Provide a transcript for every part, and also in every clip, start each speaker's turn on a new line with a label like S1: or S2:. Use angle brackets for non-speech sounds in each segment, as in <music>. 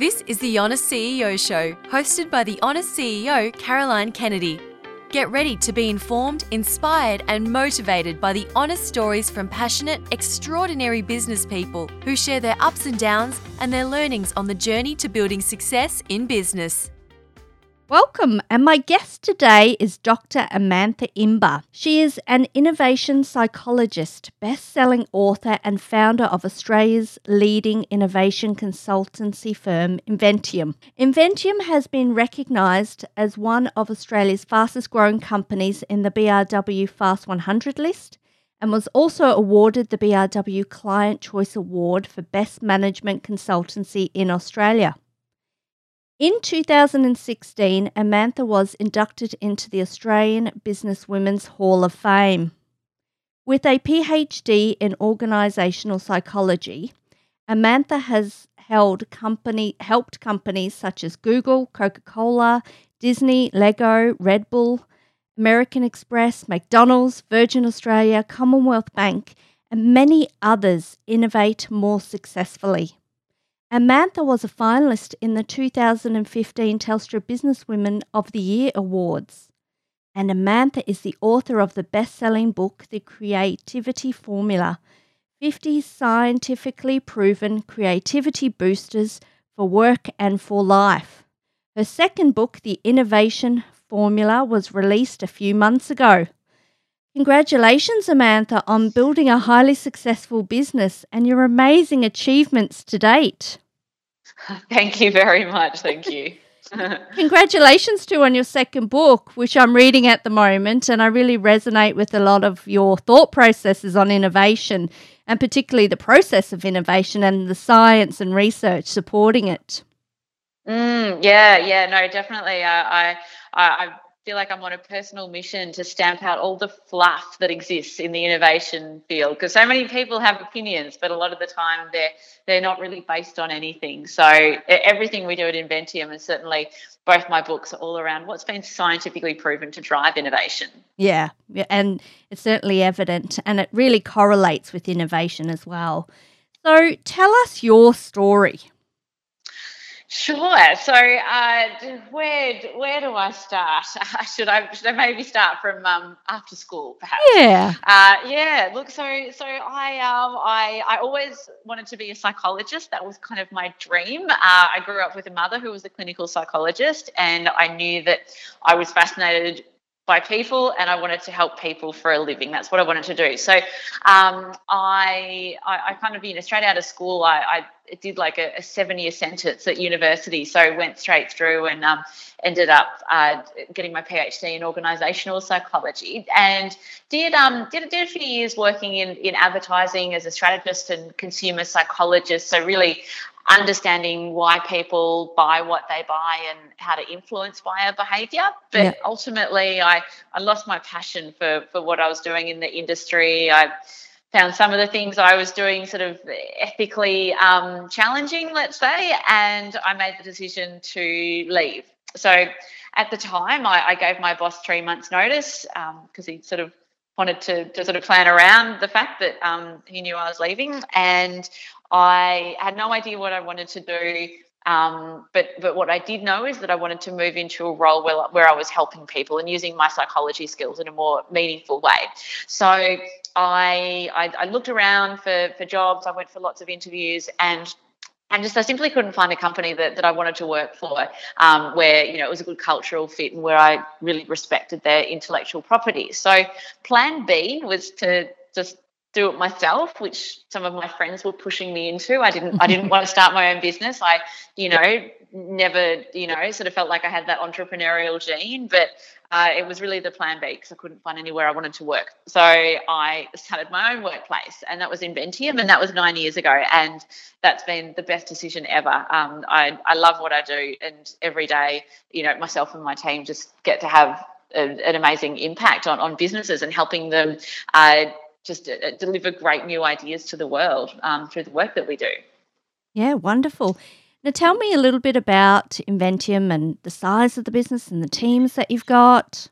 S1: This is the Honest CEO Show, hosted by the Honest CEO, Caroline Kennedy. Get ready to be informed, inspired, and motivated by the honest stories from passionate, extraordinary business people who share their ups and downs and their learnings on the journey to building success in business.
S2: Welcome, and my guest today is Dr. Amantha Imber. She is an innovation psychologist, best selling author, and founder of Australia's leading innovation consultancy firm, Inventium. Inventium has been recognised as one of Australia's fastest growing companies in the BRW Fast 100 list and was also awarded the BRW Client Choice Award for Best Management Consultancy in Australia. In 2016, Amantha was inducted into the Australian Businesswomen's Hall of Fame. With a PhD in organisational psychology, Amantha has held company helped companies such as Google, Coca-Cola, Disney, Lego, Red Bull, American Express, McDonald's, Virgin Australia, Commonwealth Bank, and many others innovate more successfully. Amantha was a finalist in the 2015 Telstra Businesswomen of the Year Awards. And Amantha is the author of the best selling book, The Creativity Formula 50 Scientifically Proven Creativity Boosters for Work and for Life. Her second book, The Innovation Formula, was released a few months ago. Congratulations, Amantha, on building a highly successful business and your amazing achievements to date. <laughs>
S3: Thank you very much. Thank you. <laughs>
S2: Congratulations too on your second book, which I'm reading at the moment, and I really resonate with a lot of your thought processes on innovation, and particularly the process of innovation and the science and research supporting it.
S3: Mm, yeah, yeah, no, definitely. I, I, I feel like I'm on a personal mission to stamp out all the fluff that exists in the innovation field because so many people have opinions, but a lot of the time they're they're not really based on anything. So everything we do at Inventium and certainly both my books are all around what's been scientifically proven to drive innovation.
S2: Yeah, and it's certainly evident, and it really correlates with innovation as well. So tell us your story.
S3: Sure. So, uh, where where do I start? <laughs> should I should I maybe start from um, after school, perhaps?
S2: Yeah.
S3: Uh, yeah. Look, so so I um I I always wanted to be a psychologist. That was kind of my dream. Uh, I grew up with a mother who was a clinical psychologist, and I knew that I was fascinated by people and I wanted to help people for a living. That's what I wanted to do. So um, I, I, I, kind of, you know, straight out of school, I, I did like a, a, seven year sentence at university. So went straight through and um, ended up uh, getting my PhD in organizational psychology and did, um, did, did a few years working in, in advertising as a strategist and consumer psychologist. So really understanding why people buy what they buy and how to influence buyer behavior. But yeah. ultimately, I, I lost my passion for, for what I was doing in the industry. I found some of the things I was doing sort of ethically um, challenging, let's say, and I made the decision to leave. So at the time, I, I gave my boss three months' notice because um, he sort of wanted to, to sort of plan around the fact that um, he knew I was leaving. And I had no idea what I wanted to do. Um, but but what I did know is that I wanted to move into a role where, where I was helping people and using my psychology skills in a more meaningful way. So I I, I looked around for for jobs. I went for lots of interviews and and just I simply couldn't find a company that, that I wanted to work for um, where you know it was a good cultural fit and where I really respected their intellectual property. So plan B was to just do it myself, which some of my friends were pushing me into. I didn't I didn't <laughs> want to start my own business. I, you know, never, you know, sort of felt like I had that entrepreneurial gene, but uh, it was really the plan B because I couldn't find anywhere I wanted to work. So I started my own workplace, and that was Inventium, and that was nine years ago. And that's been the best decision ever. Um, I, I love what I do, and every day, you know, myself and my team just get to have an amazing impact on, on businesses and helping them uh, just uh, deliver great new ideas to the world um, through the work that we do.
S2: Yeah, wonderful. Now, tell me a little bit about Inventium and the size of the business and the teams that you've got.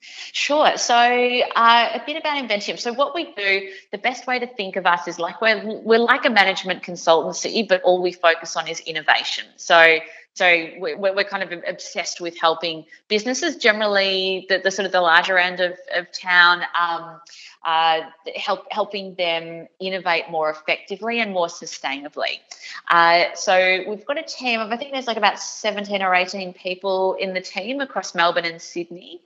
S3: Sure. So uh, a bit about Inventium. So what we do, the best way to think of us is like we're we're like a management consultancy, but all we focus on is innovation. So so we're, we're kind of obsessed with helping businesses, generally the, the sort of the larger end of, of town, um, uh, help helping them innovate more effectively and more sustainably. Uh, so we've got a team of I think there's like about 17 or 18 people in the team across Melbourne and Sydney,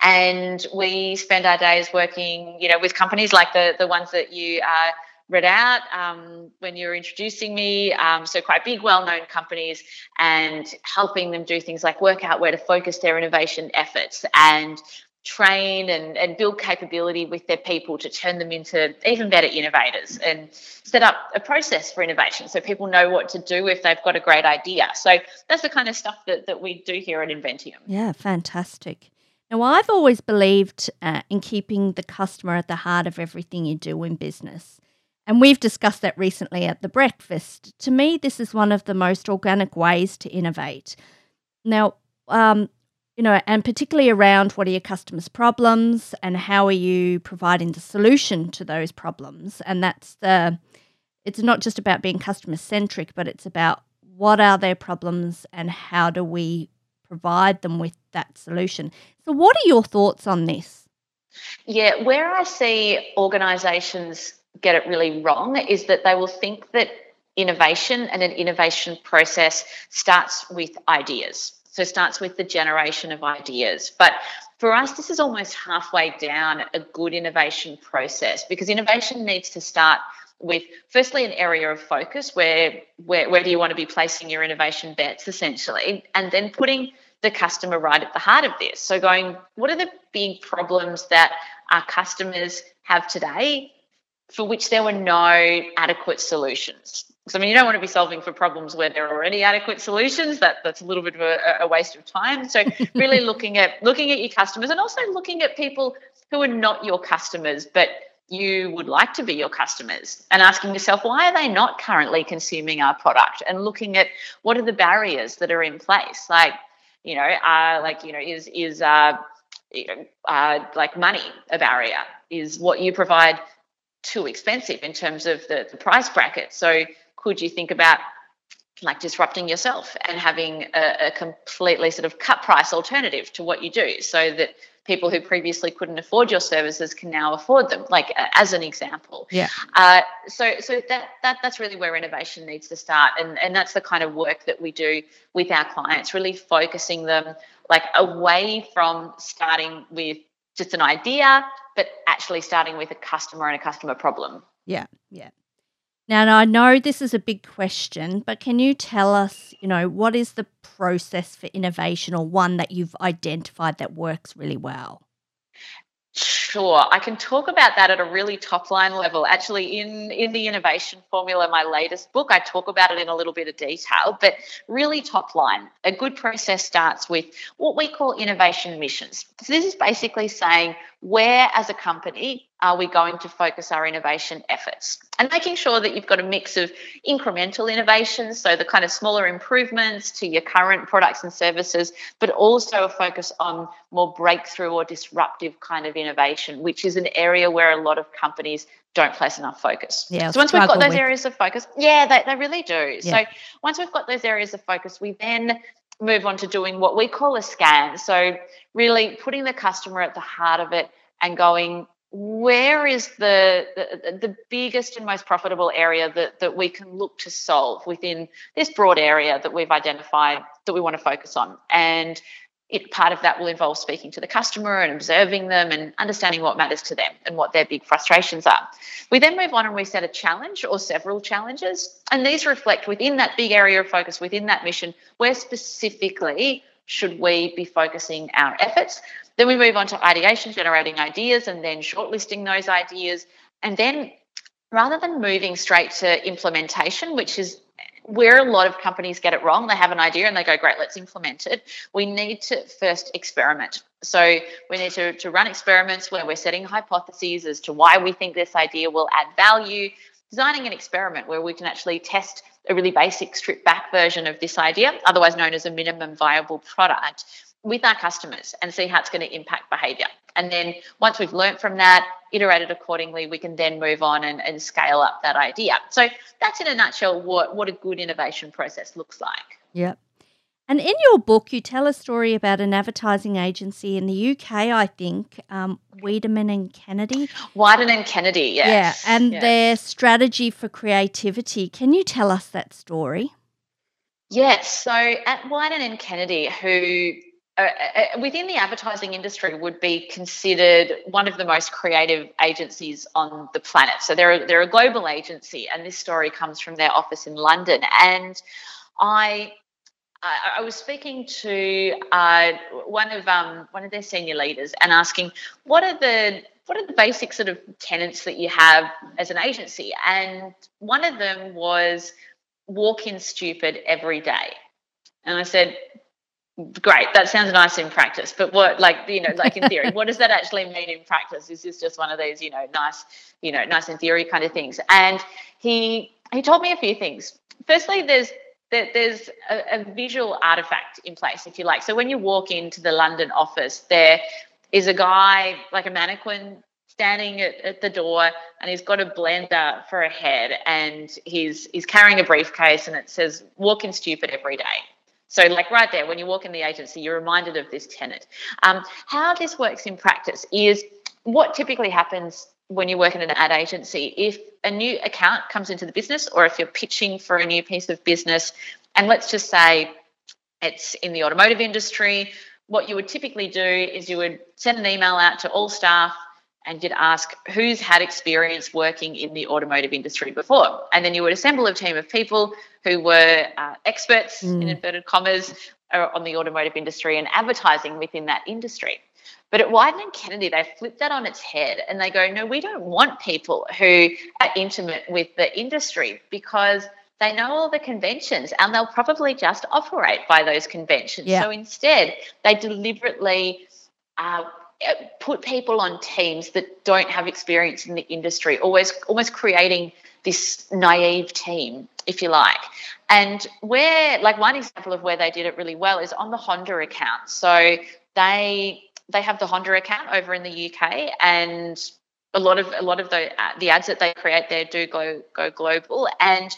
S3: and we spend our days working, you know, with companies like the the ones that you. Uh, read out um, when you were introducing me. Um, so, quite big, well known companies, and helping them do things like work out where to focus their innovation efforts and train and, and build capability with their people to turn them into even better innovators and set up a process for innovation so people know what to do if they've got a great idea. So, that's the kind of stuff that, that we do here at Inventium.
S2: Yeah, fantastic. Now, I've always believed uh, in keeping the customer at the heart of everything you do in business. And we've discussed that recently at the breakfast. To me, this is one of the most organic ways to innovate. Now, um, you know, and particularly around what are your customers' problems and how are you providing the solution to those problems. And that's the, it's not just about being customer centric, but it's about what are their problems and how do we provide them with that solution. So, what are your thoughts on this?
S3: Yeah, where I see organizations get it really wrong is that they will think that innovation and an innovation process starts with ideas. So it starts with the generation of ideas. But for us, this is almost halfway down a good innovation process because innovation needs to start with firstly an area of focus where, where where do you want to be placing your innovation bets essentially and then putting the customer right at the heart of this so going what are the big problems that our customers have today for which there were no adequate solutions. So, I mean, you don't want to be solving for problems where there are already adequate solutions. That that's a little bit of a, a waste of time. So, <laughs> really looking at looking at your customers and also looking at people who are not your customers, but you would like to be your customers and asking yourself why are they not currently consuming our product and looking at what are the barriers that are in place like you know uh, like you know is is uh, uh, like money a barrier is what you provide too expensive in terms of the, the price bracket. So could you think about like disrupting yourself and having a, a, completely sort of cut price alternative to what you do so that people who previously couldn't afford your services can now afford them like uh, as an example?
S2: Yeah.
S3: Uh, so so that, that that's really where innovation needs to start. And and that's the kind of work that we do with our clients really focusing them like away from starting with just an idea, but actually starting with a customer and a customer problem.
S2: Yeah, yeah. Now, I know this is a big question, but can you tell us, you know, what is the process for innovation or one that you've identified that works really well?
S3: Sure, I can talk about that at a really top line level. Actually, in in the innovation formula, my latest book, I talk about it in a little bit of detail, but really top line. A good process starts with what we call innovation missions. So this is basically saying where as a company are we going to focus our innovation efforts and making sure that you've got a mix of incremental innovations so the kind of smaller improvements to your current products and services but also a focus on more breakthrough or disruptive kind of innovation which is an area where a lot of companies don't place enough focus.
S2: Yeah,
S3: so once we've got those with. areas of focus, yeah, they, they really do. Yeah. So once we've got those areas of focus, we then move on to doing what we call a scan. So really putting the customer at the heart of it and going, where is the, the, the biggest and most profitable area that, that we can look to solve within this broad area that we've identified that we want to focus on and it part of that will involve speaking to the customer and observing them and understanding what matters to them and what their big frustrations are. We then move on and we set a challenge or several challenges, and these reflect within that big area of focus, within that mission, where specifically should we be focusing our efforts. Then we move on to ideation, generating ideas, and then shortlisting those ideas. And then rather than moving straight to implementation, which is where a lot of companies get it wrong, they have an idea and they go, great, let's implement it. We need to first experiment. So we need to, to run experiments where we're setting hypotheses as to why we think this idea will add value, designing an experiment where we can actually test a really basic stripped back version of this idea, otherwise known as a minimum viable product. with our customers and see how it's going to impact behavior. And then once we've learned from that, iterated accordingly, we can then move on and, and scale up that idea. So that's in a nutshell what, what a good innovation process looks like.
S2: Yep. And in your book, you tell a story about an advertising agency in the UK, I think, um, Wiederman and Kennedy.
S3: Wieden and Kennedy, yes.
S2: Yeah, and their strategy for creativity. Can you tell us that story?
S3: Yes. So at Wieden and Kennedy, who uh, uh, within the advertising industry would be considered one of the most creative agencies on the planet. So they're a, they're a global agency, and this story comes from their office in London. And I I, was speaking to uh, one of um, one of their senior leaders and asking what are the what are the basic sort of tenets that you have as an agency, and one of them was walk in stupid every day. And I said, great that sounds nice in practice but what like you know like in <laughs> theory what does that actually mean in practice? Is this just one of these you know nice you know nice in theory kind of things? And he he told me a few things. Firstly there's there, there's a, a visual artifact in place if you like so when you walk into the london office there is a guy like a mannequin standing at, at, the door and he's got a blender for a head and he's he's carrying a briefcase and it says walk in stupid every day so, like right there, when you walk in the agency, you're reminded of this tenet. Um, how this works in practice is what typically happens when you work in an ad agency. If a new account comes into the business, or if you're pitching for a new piece of business, and let's just say it's in the automotive industry, what you would typically do is you would send an email out to all staff and you'd ask who's had experience working in the automotive industry before. And then you would assemble a team of people who were uh, experts, mm. in inverted commas, uh, on the automotive industry and advertising within that industry. But at Wieden and Kennedy, they flip that on its head and they go, no, we don't want people who are intimate with the industry because they know all the conventions and they'll probably just operate by those conventions. Yeah. So instead, they deliberately uh, put people on teams that don't have experience in the industry, always almost creating this naive team, if you like. And where, like one example of where they did it really well is on the Honda account. So they they have the Honda account over in the UK, and a lot of a lot of the uh, the ads that they create there do go go global. And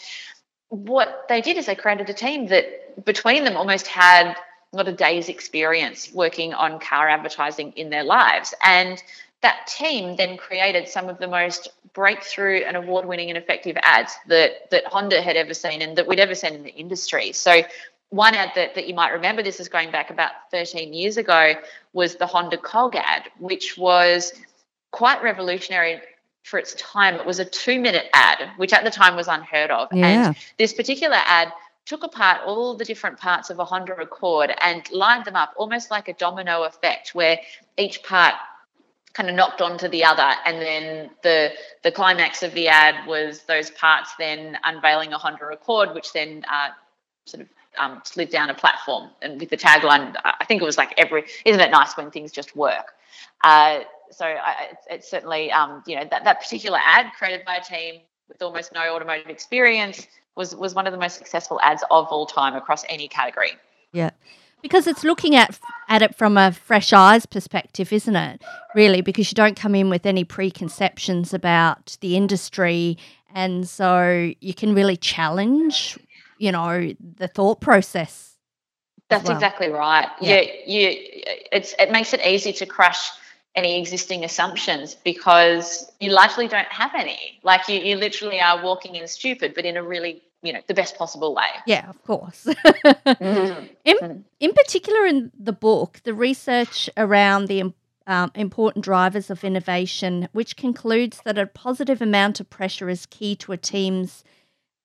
S3: what they did is they created a team that between them almost had not a day's experience working on car advertising in their lives. And that team then created some of the most breakthrough and award-winning and effective ads that that Honda had ever seen and that we'd ever seen in the industry. So one ad that, that you might remember, this is going back about 13 years ago, was the Honda Cog ad, which was quite revolutionary for its time. It was a two minute ad, which at the time was unheard of. Yeah. And this particular ad took apart all the different parts of a Honda Accord and lined them up almost like a domino effect where each part kind of knocked onto the other and then the the climax of the ad was those parts then unveiling a Honda Accord which then uh, sort of um, slid down a platform and with the tagline I think it was like every isn't it nice when things just work uh, so I, it's, it's, certainly um, you know that, that particular ad created by a team with almost no automotive experience was was one of the most successful ads of all time across any category.
S2: Yeah. Because it's looking at at it from a fresh eyes perspective, isn't it? Really, because you don't come in with any preconceptions about the industry, and so you can really challenge, you know, the thought process.
S3: That's well. exactly right. Yeah. yeah, you. It's it makes it easy to crush any existing assumptions because you largely don't have any. Like you, you literally are walking in stupid, but in a really you know the best possible way
S2: yeah of course mm-hmm. <laughs> in, in particular in the book the research around the um, important drivers of innovation which concludes that a positive amount of pressure is key to a team's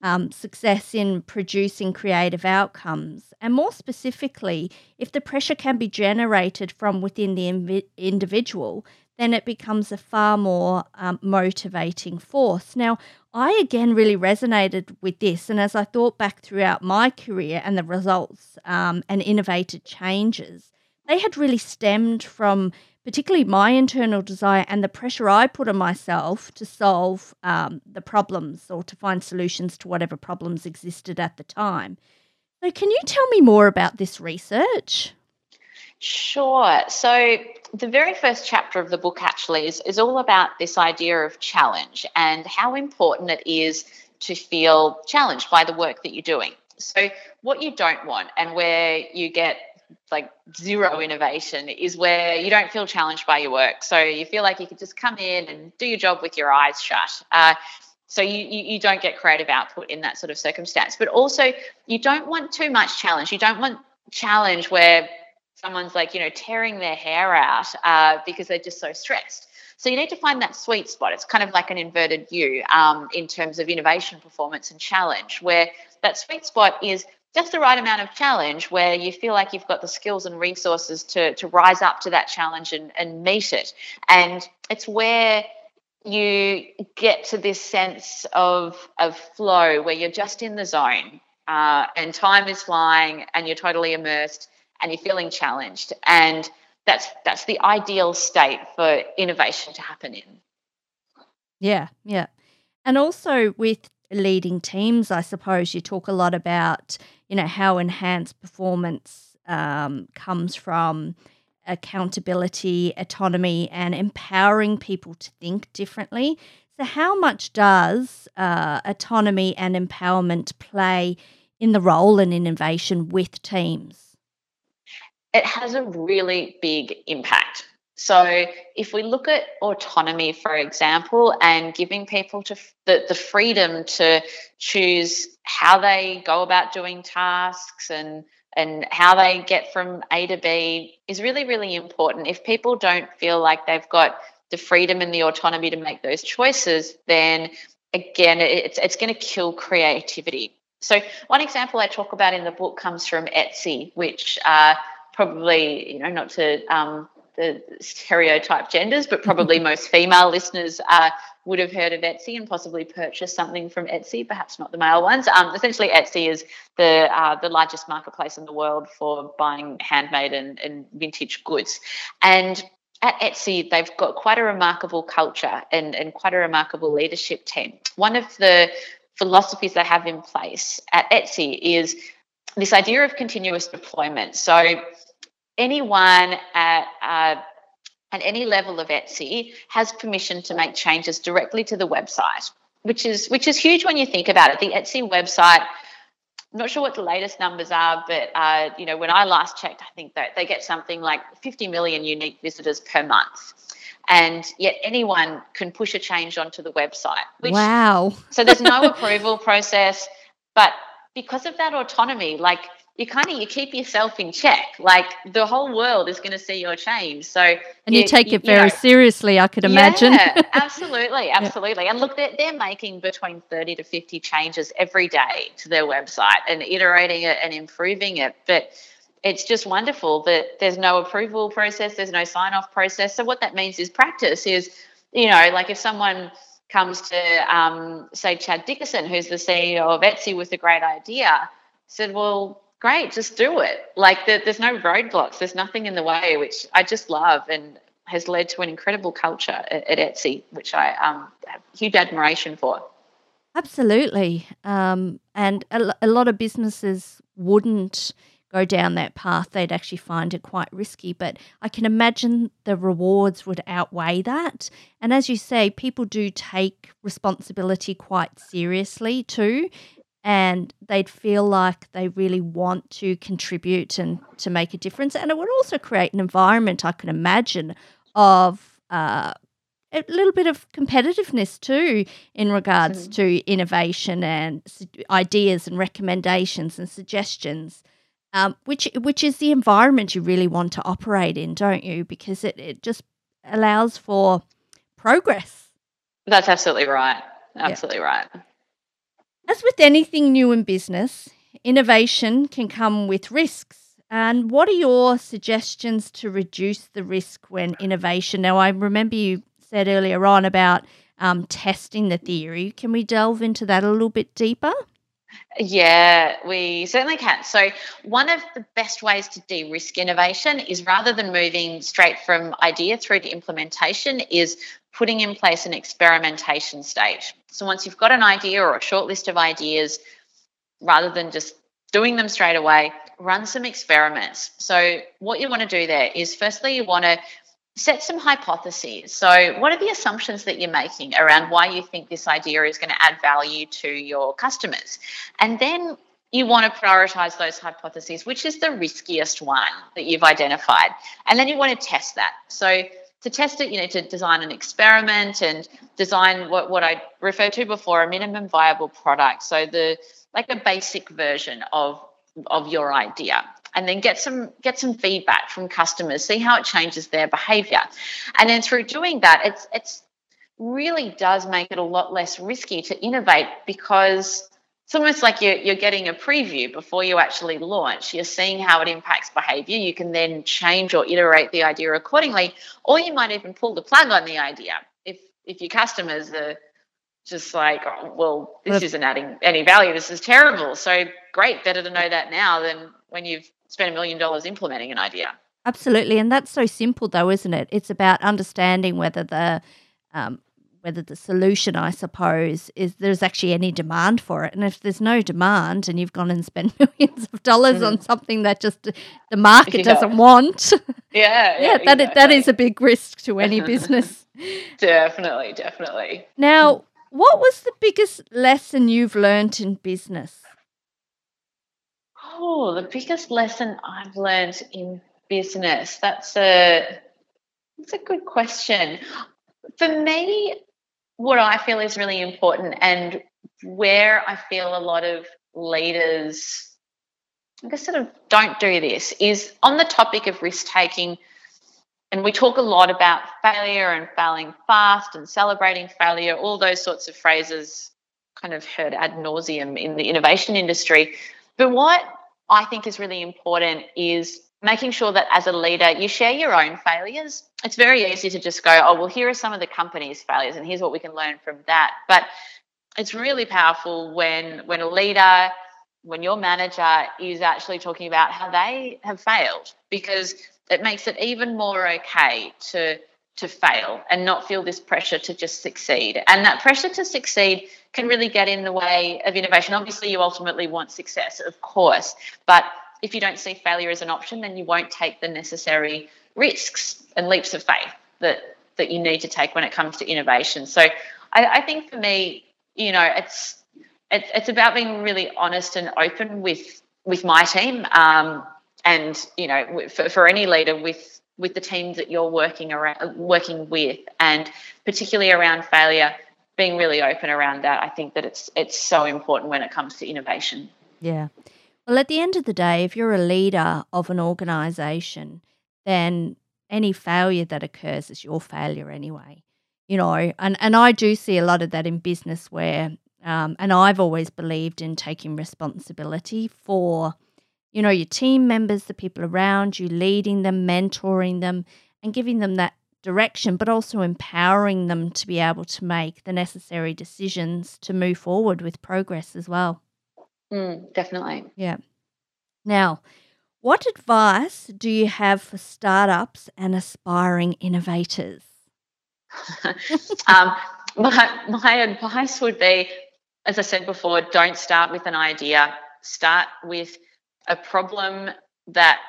S2: um, success in producing creative outcomes and more specifically if the pressure can be generated from within the inv- individual then it becomes a far more um, motivating force. Now, I again really resonated with this, and as I thought back throughout my career and the results um, and innovated changes, they had really stemmed from particularly my internal desire and the pressure I put on myself to solve um, the problems or to find solutions to whatever problems existed at the time. So, can you tell me more about this research?
S3: Sure. So, the very first chapter of the book actually is, is all about this idea of challenge and how important it is to feel challenged by the work that you're doing. So, what you don't want and where you get like zero innovation is where you don't feel challenged by your work. So, you feel like you could just come in and do your job with your eyes shut. Uh, so you, you, you don't get creative output in that sort of circumstance. But also, you don't want too much challenge. You don't want challenge where someone's like, you know, tearing their hair out uh, because they're just so stressed. So you need to find that sweet spot. It's kind of like an inverted U um, in terms of innovation, performance, and challenge, where that sweet spot is just the right amount of challenge where you feel like you've got the skills and resources to, to rise up to that challenge and, and meet it. And it's where you get to this sense of, of flow where you're just in the zone uh, and time is flying and you're totally immersed and you're feeling challenged. And that's that's the ideal state for innovation to happen in.
S2: Yeah, yeah. And also with leading teams, I suppose you talk a lot about, you know, how enhanced performance um, comes from accountability, autonomy, and empowering people to think differently. So, how much does uh, autonomy and empowerment play in the role and innovation with teams?
S3: it has a really big impact. So, if we look at autonomy, for example, and giving people to the, the freedom to choose how they go about doing tasks and and how they get from A to B is really, really important. If people don't feel like they've got the freedom and the autonomy to make those choices, then again, it's it's going to kill creativity. So, one example I talk about in the book comes from Etsy, which uh, probably, you know, not to um, the stereotype genders, but probably <laughs> most female listeners uh, would have heard of Etsy and possibly purchased something from Etsy, perhaps not the male ones. Um, essentially, Etsy is the uh, the largest marketplace in the world for buying handmade and, and vintage goods. And at Etsy, they've got quite a remarkable culture and, and quite a remarkable leadership team. One of the philosophies they have in place at Etsy is this idea of continuous deployment. So anyone at uh, at any level of Etsy has permission to make changes directly to the website, which is which is huge when you think about it. The Etsy website. I'm not sure what the latest numbers are, but uh, you know when I last checked, I think that they get something like 50 million unique visitors per month and yet anyone can push a change onto the website.
S2: Which, wow.
S3: so there's no <laughs> approval process, but because of that autonomy, like you kind of you keep yourself in check. Like the whole world is going to see your change. So
S2: and you, you take it very you know, seriously, I could imagine. <laughs>
S3: Yeah, absolutely, absolutely. Yeah. And look, they're, they're making between thirty to fifty changes every day to their website and iterating it and improving it. But it's just wonderful that there's no approval process, there's no sign off process. So what that means is practice is, you know, like if someone comes to um, say Chad Dickerson, who's the CEO of Etsy, with a great idea, said, well great, just do it. Like the, there's no roadblocks, there's nothing in the way, which I just love and has led to an incredible culture at, at Etsy, which I um, have huge admiration for.
S2: Absolutely. Um, and a, a lot of businesses wouldn't go down that path. They'd actually find it quite risky. But I can imagine the rewards would outweigh that. And as you say, people do take responsibility quite seriously too and they'd feel like they really want to contribute and to make a difference. And it would also create an environment, I can imagine, of uh, a little bit of competitiveness too in regards to innovation and ideas and recommendations and suggestions. Um, which which is the environment you really want to operate in, don't you? Because it, it just allows for progress.
S3: That's absolutely right. Absolutely yeah. right.
S2: As with anything new in business, innovation can come with risks. And what are your suggestions to reduce the risk when innovation? Now, I remember you said earlier on about um, testing the theory. Can we delve into that a little bit deeper?
S3: Yeah, we certainly can. So, one of the best ways to de risk innovation is rather than moving straight from idea through to implementation, is putting in place an experimentation stage. So once you've got an idea or a short list of ideas, rather than just doing them straight away, run some experiments. So, what you want to do there is firstly, you want to set some hypotheses. So, what are the assumptions that you're making around why you think this idea is going to add value to your customers? And then you want to prioritize those hypotheses, which is the riskiest one that you've identified. And then you want to test that. So, to test it, you need to design an experiment and design what, what I referred to before a minimum viable product. So, the like a basic version of, of your idea and then get some get some feedback from customers see how it changes their behavior and then through doing that it's it's really does make it a lot less risky to innovate because it's almost like you're, you're getting a preview before you actually launch. You're seeing how it impacts behavior. You can then change or iterate the idea accordingly, or you might even pull the plug on the idea if if your customers are just like, oh, well, this isn't adding any value. This is terrible. So great, better to know that now than when you've spent a million dollars implementing an idea.
S2: Absolutely, and that's so simple, though, isn't it? It's about understanding whether the um, whether the solution, I suppose, is there's actually any demand for it. And if there's no demand and you've gone and spent <laughs> millions of dollars mm-hmm. on something that just the market yeah. doesn't want, <laughs>
S3: yeah,
S2: yeah, yeah, that exactly. that is a big risk to any <laughs> business.
S3: definitely, definitely.
S2: Now, what was the biggest lesson you've learned in business?
S3: Oh, the biggest lesson I've learned in business. That's a that's a good question. For me, what I feel is really important and where I feel a lot of leaders I guess sort of don't do this is on the topic of risk taking and we talk a lot about failure and failing fast and celebrating failure, all those sorts of phrases kind of heard ad nauseum in the innovation industry. But what I think is really important is making sure that as a leader you share your own failures. It's very easy to just go, oh, well, here are some of the company's failures and here's what we can learn from that. But it's really powerful when when a leader when your manager is actually talking about how they have failed because it makes it even more okay to to fail and not feel this pressure to just succeed. And that pressure to succeed can really get in the way of innovation. Obviously, you ultimately want success, of course, but if you don't see failure as an option, then you won't take the necessary risks and leaps of faith that that you need to take when it comes to innovation. So I, I think for me, you know, it's it's it's about being really honest and open with with my team. Um, and you know for, for any leader with with the teams that you're working around working with and particularly around failure being really open around that i think that it's it's so important when it comes to innovation.
S2: Yeah. Well at the end of the day if you're a leader of an organization then any failure that occurs is your failure anyway you know? And and i do see a lot of that in business where um, and i've always believed in taking responsibility for you know, your team members, the people around you, leading them, mentoring them, and giving them that direction, but also empowering them to be able to make the necessary decisions to move forward with progress as well.
S3: Mm, definitely.
S2: Yeah. Now, what advice do you have for startups and aspiring innovators? <laughs>
S3: um, my, my advice would be, as I said before, don't start with an idea. Start with a problem that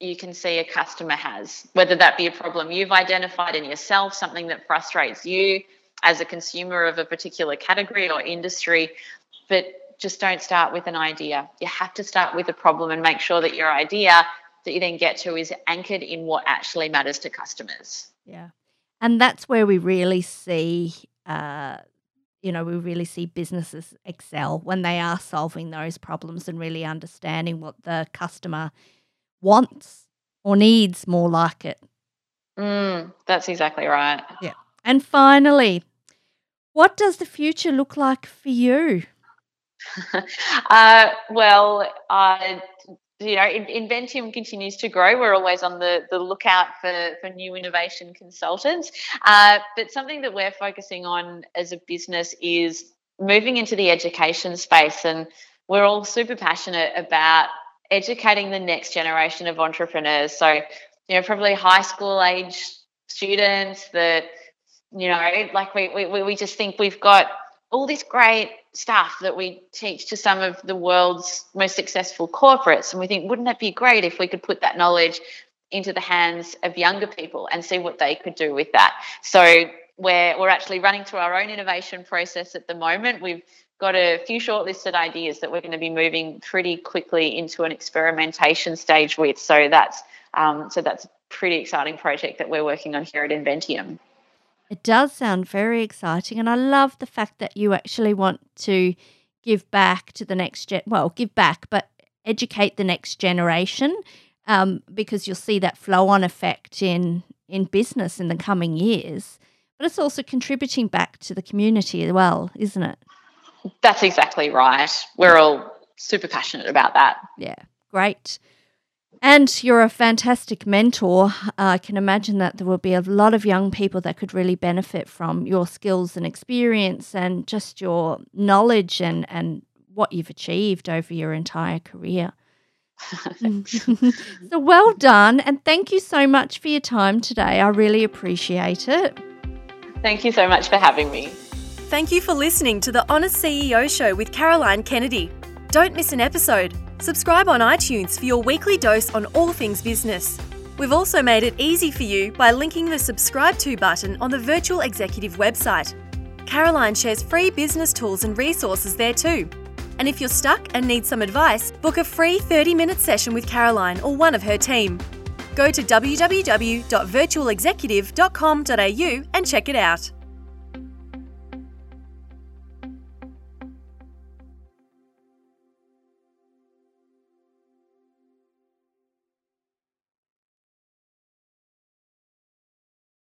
S3: you can see a customer has, whether that be a problem you've identified in yourself, something that frustrates you as a consumer of a particular category or industry, but just don't start with an idea. You have to start with a problem and make sure that your idea that you then get to is anchored in what actually matters to customers.
S2: Yeah. And that's where we really see uh, you know, we really see businesses excel when they are solving those problems and really understanding what the customer wants or needs more like it.
S3: Mm, that's exactly right.
S2: Yeah. And finally, what does the future look like for you? <laughs>
S3: uh, well, uh, you know, Inventium continues to grow. We're always on the, the lookout for, for new innovation consultants. Uh, but something that we're focusing on as a business is moving into the education space. And we're all super passionate about educating the next generation of entrepreneurs. So, you know, probably high school age students that, you know, like we, we, we just think we've got all this great stuff that we teach to some of the world's most successful corporates. And we think, wouldn't it be great if we could put that knowledge into the hands of younger people and see what they could do with that? So we're, we're actually running through our own innovation process at the moment. We've got a few shortlisted ideas that we're going to be moving pretty quickly into an experimentation stage with. So that's um, so that's a pretty exciting project that we're working on here at Inventium.
S2: It does sound very exciting, and I love the fact that you actually want to give back to the next gen. Well, give back, but educate the next generation, um, because you'll see that flow-on effect in in business in the coming years. But it's also contributing back to the community as well, isn't it?
S3: That's exactly right. We're all super passionate about that.
S2: Yeah, great. And you're a fantastic mentor. Uh, I can imagine that there will be a lot of young people that could really benefit from your skills and experience and just your knowledge and, and what you've achieved over your entire career. <laughs> <laughs> so well done. And thank you so much for your time today. I really appreciate it.
S3: Thank you so much for having me.
S1: Thank you for listening to the Honest CEO Show with Caroline Kennedy. Don't miss an episode. Subscribe on iTunes for your weekly dose on all things business. We've also made it easy for you by linking the subscribe to button on the Virtual Executive website. Caroline shares free business tools and resources there too. And if you're stuck and need some advice, book a free 30 minute session with Caroline or one of her team. Go to www.virtualexecutive.com.au and check it out.